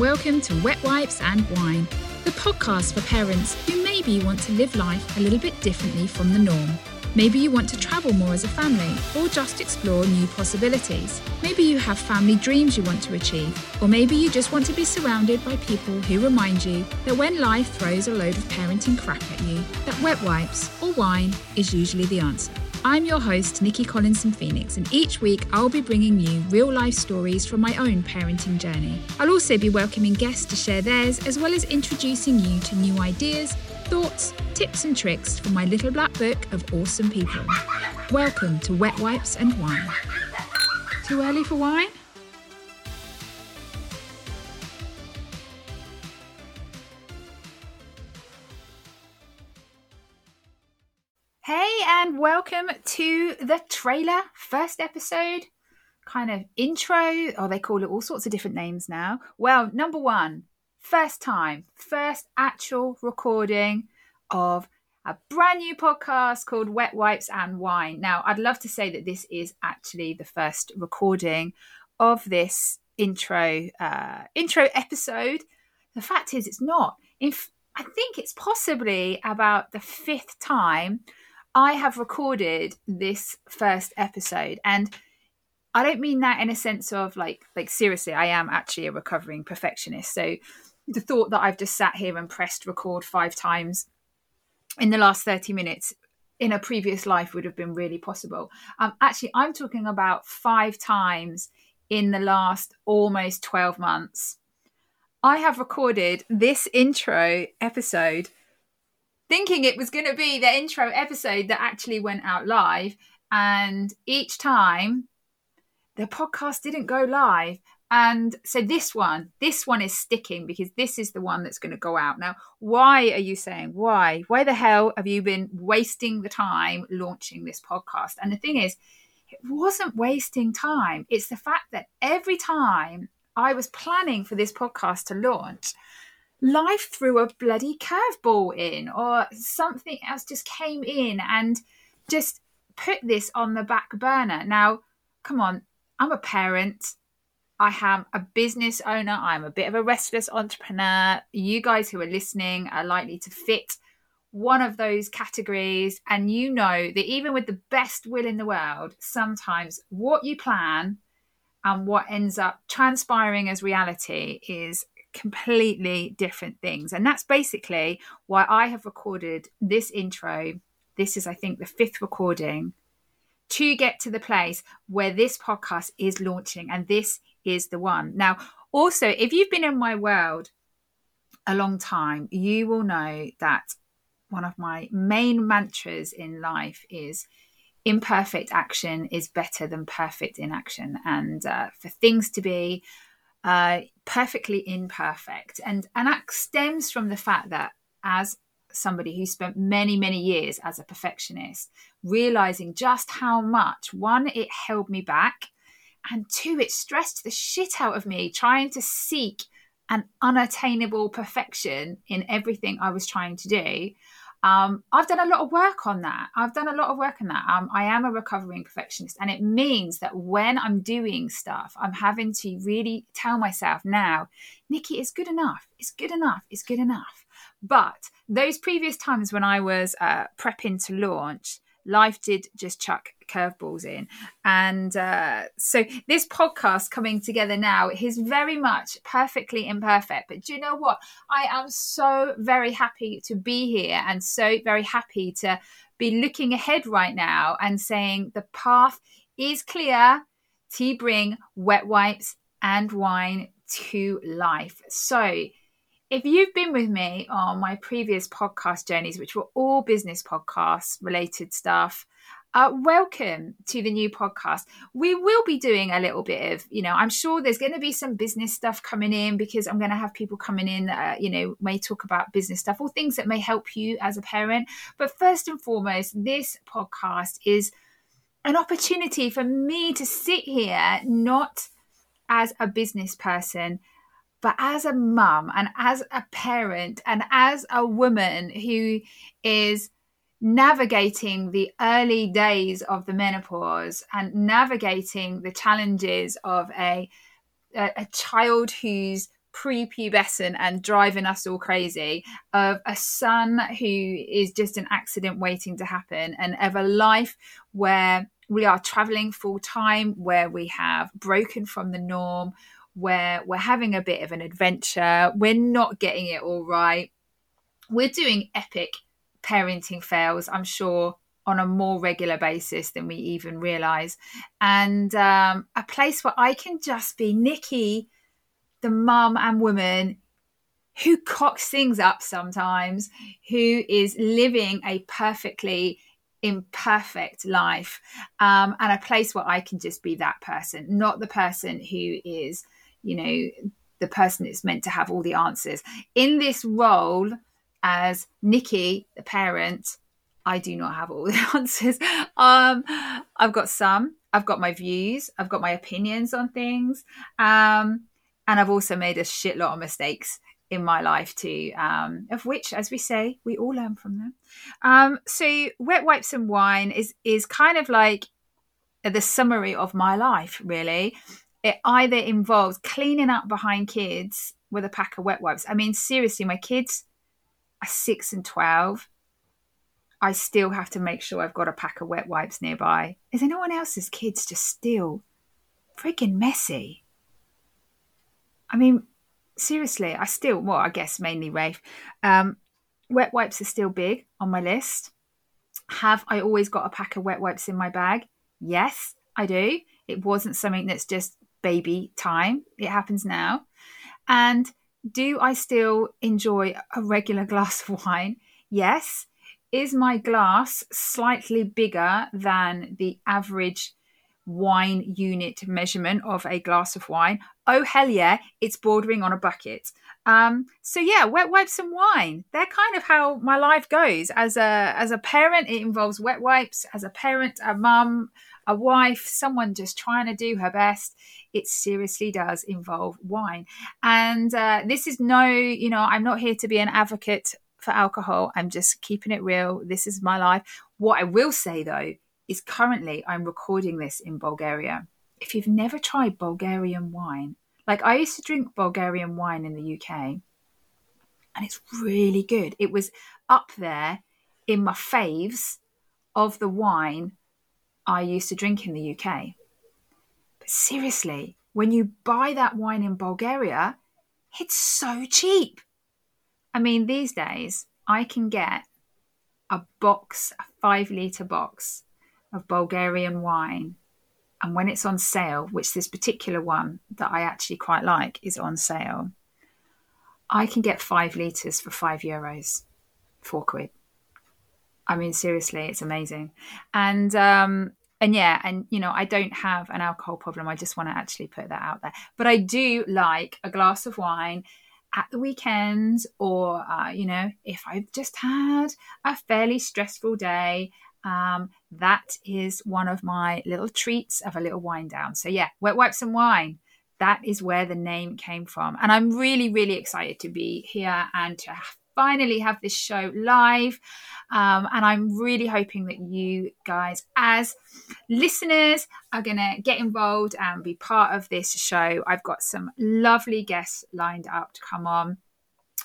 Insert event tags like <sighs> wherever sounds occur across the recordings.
welcome to Wet Wipes and Wine, the podcast for parents who maybe want to live life a little bit differently from the norm. Maybe you want to travel more as a family or just explore new possibilities. Maybe you have family dreams you want to achieve, or maybe you just want to be surrounded by people who remind you that when life throws a load of parenting crap at you, that wet wipes or wine is usually the answer. I'm your host, Nikki Collinson Phenix, and each week I'll be bringing you real life stories from my own parenting journey. I'll also be welcoming guests to share theirs, as well as introducing you to new ideas, thoughts, tips, and tricks from my little black book of awesome people. Welcome to Wet Wipes and Wine. Too early for wine? Hey, and welcome to the trailer, first episode, kind of intro. Oh, they call it all sorts of different names now. Well, number one, first time, first actual recording of a brand new podcast called Wet Wipes and Wine. Now, I'd love to say that this is actually the first recording of this intro uh, intro episode. The fact is, it's not. If I think it's possibly about the fifth time I have recorded this first episode and I don't mean that in a sense of like like seriously I am actually a recovering perfectionist. So the thought that I've just sat here and pressed record 5 times in the last 30 minutes in a previous life would have been really possible. Um actually I'm talking about 5 times in the last almost 12 months. I have recorded this intro episode thinking it was going to be the intro episode that actually went out live. And each time the podcast didn't go live. And so this one, this one is sticking because this is the one that's going to go out. Now, why are you saying why? Why the hell have you been wasting the time launching this podcast? And the thing is, it wasn't wasting time. It's the fact that every time I was planning for this podcast to launch, life threw a bloody curveball in or something else just came in and just put this on the back burner. Now, come on, I'm a parent. I am a business owner. I'm a bit of a restless entrepreneur. You guys who are listening are likely to fit one of those categories. And you know that even with the best will in the world, sometimes what you plan and what ends up transpiring as reality is completely different things. And that's basically why I have recorded this intro. This is, I think, the fifth recording to get to the place where this podcast is launching. And this is the one. Now, also, if you've been in my world a long time, you will know that one of my main mantras in life is imperfect action is better than perfect inaction. And uh, for things to be uh, perfectly imperfect. And, and that stems from the fact that as somebody who spent many, many years as a perfectionist, realizing just how much, one, it held me back, and two, it stressed the shit out of me trying to seek an unattainable perfection in everything I was trying to do um, I've done a lot of work on that. I've done a lot of work on that. Um, I am a recovering perfectionist, and it means that when I'm doing stuff, I'm having to really tell myself now, Nikki, it's good enough. It's good enough. It's good enough. But those previous times when I was uh, prepping to launch, life did just chuck curveballs in. And uh, so this podcast coming together now is very much perfectly imperfect. But do you know what? I am so very happy to be here and so very happy to be looking ahead right now and saying the path is clear to bring wet wipes and wine to life. So if you've been with me on my previous podcast journeys, which were all business podcasts related stuff, uh, welcome to the new podcast. We will be doing a little bit of, you know, I'm sure there's going to be some business stuff coming in because I'm going to have people coming in that, uh, you know, may talk about business stuff or things that may help you as a parent. But first and foremost, this podcast is an opportunity for me to sit here, not as a business person, but as a mum and as a parent and as a woman who is navigating the early days of the menopause and navigating the challenges of a, a, a child who's prepubescent and driving us all crazy of a son who is just an accident waiting to happen and of a life where we are traveling full time where we have broken from the norm where we're having a bit of an adventure we're not getting it all right. We're doing epic parenting fails i'm sure on a more regular basis than we even realize and um, a place where i can just be nikki the mum and woman who cocks things up sometimes, who is living a perfectly imperfect life, um, and a place where I can just be that person, not the person who is, you know, the person that's meant to have all the answers. In this role as Nikki, the parent, I do not have all <laughs> the answers. Um, I've got some. I've got my views. I've got my opinions on things. Um, and I've also made a shitload of mistakes in my life too, um, of which, as we say, we all learn from them. Um, so, wet wipes and wine is is kind of like the summary of my life. Really, it either involves cleaning up behind kids with a pack of wet wipes. I mean, seriously, my kids six and twelve. I still have to make sure I've got a pack of wet wipes nearby. Is anyone else's kids just still freaking messy? I mean, seriously, I still, well, I guess mainly Rafe. Um, wet wipes are still big on my list. Have I always got a pack of wet wipes in my bag? Yes, I do. It wasn't something that's just baby time. It happens now. And do I still enjoy a regular glass of wine? Yes. Is my glass slightly bigger than the average wine unit measurement of a glass of wine. Oh hell yeah, it's bordering on a bucket. Um, so yeah, wet wipes and wine. They're kind of how my life goes. As a as a parent, it involves wet wipes. As a parent, a mum, a wife, someone just trying to do her best. It seriously does involve wine. And uh, this is no, you know, I'm not here to be an advocate for alcohol. I'm just keeping it real. This is my life. What I will say though is currently I'm recording this in Bulgaria. If you've never tried Bulgarian wine, like I used to drink Bulgarian wine in the UK, and it's really good. It was up there in my faves of the wine I used to drink in the UK. But seriously, when you buy that wine in Bulgaria, it's so cheap. I mean, these days I can get a box, a five litre box of Bulgarian wine. And when it's on sale, which this particular one that I actually quite like is on sale, I can get five litres for five euros, four quid. I mean, seriously, it's amazing. And um, and yeah, and you know, I don't have an alcohol problem. I just want to actually put that out there. But I do like a glass of wine at the weekends, or uh, you know, if I've just had a fairly stressful day um, that is one of my little treats of a little wine down. So yeah, wet wipes and wine. That is where the name came from. And I'm really, really excited to be here and to finally have this show live. Um, and I'm really hoping that you guys, as listeners, are going to get involved and be part of this show. I've got some lovely guests lined up to come on.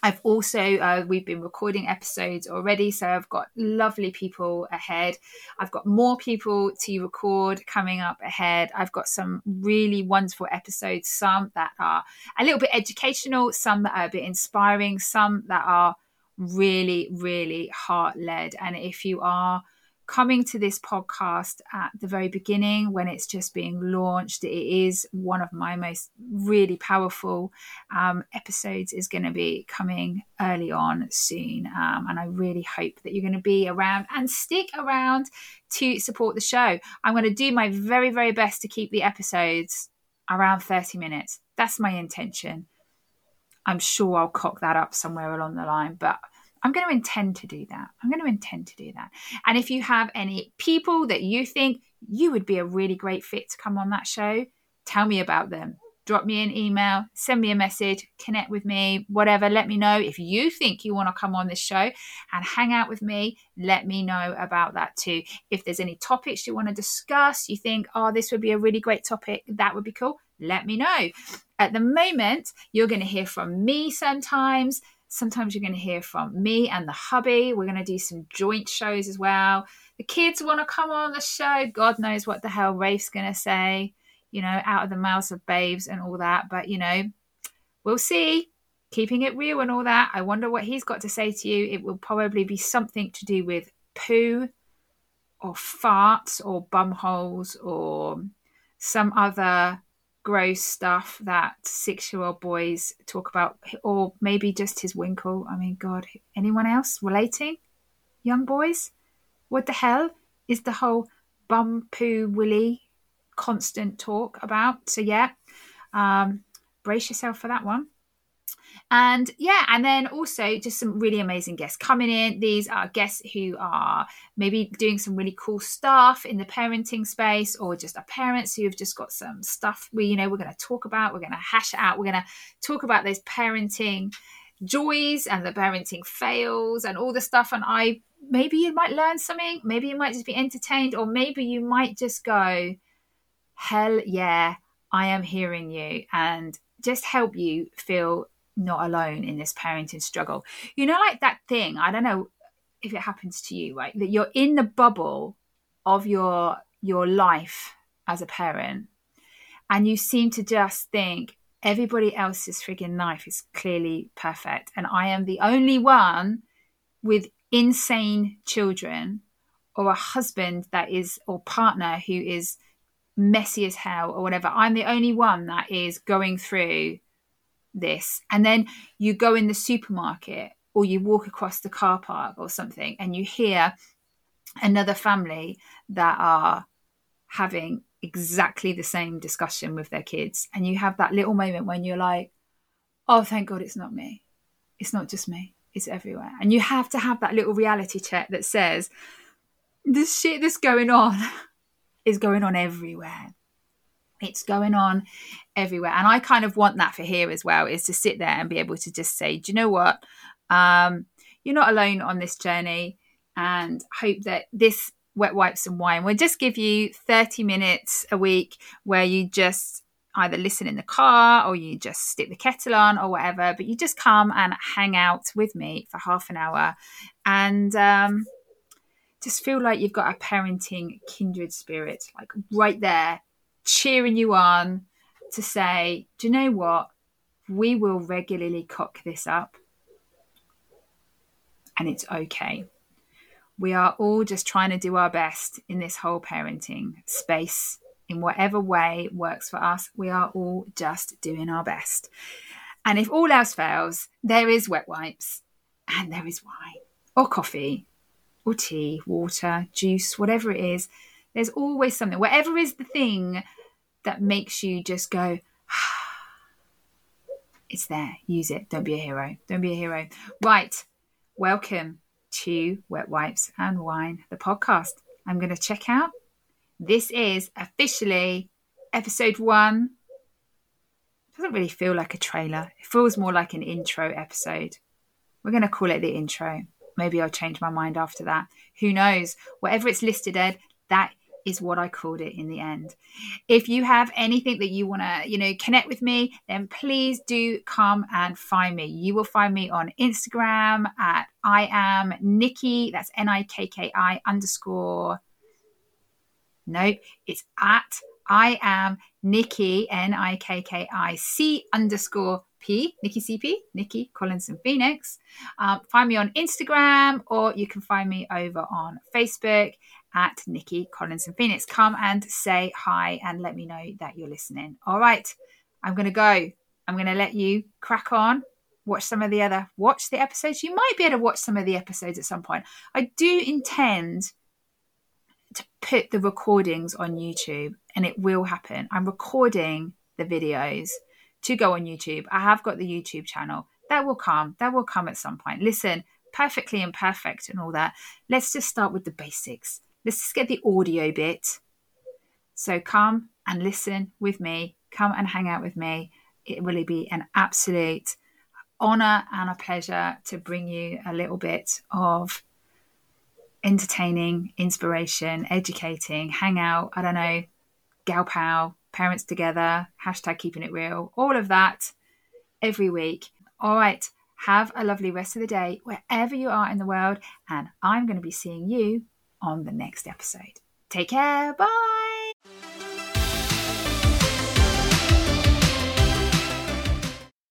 I've also, uh, we've been recording episodes already, so I've got lovely people ahead. I've got more people to record coming up ahead. I've got some really wonderful episodes, some that are a little bit educational, some that are a bit inspiring, some that are really, really heart led. And if you are, coming to this podcast at the very beginning when it's just being launched. It is one of my most really powerful um, episodes, is going to be coming early on soon. Um, and I really hope that you're going to be around and stick around to support the show. I'm going to do my very, very best to keep the episodes around 30 minutes. That's my intention. I'm sure I'll cock that up somewhere along the line, but I'm going to intend to do that. I'm going to intend to do that. And if you have any people that you think you would be a really great fit to come on that show, tell me about them. drop me an email, send me a message, connect with me, whatever. Let me know if you think you want to come on this show and hang out with me. Let me know about that too. If there's any topics you want to discuss, you think, oh, this would be a really great topic, that would be cool. Let me know. At the moment, you're going to hear from me sometimes. Sometimes you're going to hear from me and the hubby. We're going to do some joint shows as well. The kids want to come on the show. God knows what the hell Rafe's going to say you know, out of the mouths of babes and all that. But, you know, we'll see. Keeping it real and all that. I wonder what he's got to say to you. It will probably be something to do with poo or farts or bum holes or some other gross stuff that six year old boys talk about, or maybe just his winkle. I mean, God, anyone else relating? Young boys? What the hell is the whole bum poo willy constant talk about. So yeah, um, brace yourself for that one. And yeah, and then also just some really amazing guests coming in. These are guests who are maybe doing some really cool stuff in the parenting space, or just are parents who have just got some stuff we, you know, we're going to talk about. We're going to hash out. We're going to talk about those parenting joys and the parenting fails and all the stuff. And I maybe you might learn something, maybe you might just be entertained, or maybe you might just go, hell yeah, I am hearing you and just help you feel not alone in this parenting struggle. You know, like that thing, I don't know if it happens to you, right? That you're in the bubble of your your life as a parent and you seem to just think everybody else's frigging life is clearly perfect and I am the only one with insane children or a husband that is or partner who is messy as hell or whatever. I'm the only one that is going through this. And then you go in the supermarket or you walk across the car park or something and you hear another family that are having exactly the same discussion with their kids. And you have that little moment when you're like, oh, thank God it's not me. It's not just me, it's everywhere. And you have to have that little reality check that says, this shit that's going on <laughs> is going on everywhere. It's going on everywhere. And I kind of want that for here as well, is to sit there and be able to just say, do you know what? Um, you're not alone on this journey. And hope that this wet wipes and wine will just give you 30 minutes a week where you just either listen in the car or you just stick the kettle on or whatever, but you just come and hang out with me for half an hour and um, just feel like you've got a parenting kindred spirit, like right there, cheering you on to say, do you know what? We will regularly cock this up and it's okay. We are all just trying to do our best in this whole parenting space in whatever way works for us. We are all just doing our best. And if all else fails, there is wet wipes and there is wine or coffee or tea, water, juice, whatever it is, there's always something, whatever is the thing that makes you just go, <sighs> it's there, use it. Don't be a hero. Don't be a hero. Right. Welcome to Wet Wipes and Wine, the podcast. I'm going to check out. This is officially episode one. It doesn't really feel like a trailer, it feels more like an intro episode. We're going to call it the intro maybe I'll change my mind after that. Who knows? Whatever it's listed at, that is what I called it in the end. If you have anything that you want to, you know, connect with me, then please do come and find me. You will find me on Instagram at I am Nikki. That's N I K K I underscore. No, it's at I am Nikki N I K K I C underscore P, Nikki CP, Nikki Collinson Phenix. Um, find me on Instagram or you can find me over on Facebook at Nikki Collinson Phenix. Come and say hi and let me know that you're listening. All right, I'm going to go. I'm going to let you crack on. Watch some of the other, watch the episodes. You might be able to watch some of the episodes at some point. I do intend to put the recordings on YouTube and it will happen. I'm recording the videos to go on YouTube. I have got the YouTube channel. That will come. That will come at some point. Listen, perfectly imperfect and all that. Let's just start with the basics. Let's just get the audio bit. So come and listen with me come and hang out with me. It will be an absolute honor and a pleasure to bring you a little bit of entertaining, inspiration, educating, hang out, I don't know, gal pal, parents together, hashtag keeping it real, all of that every week. All right, have a lovely rest of the day wherever you are in the world, and I'm going to be seeing you on the next episode. Take care. Bye.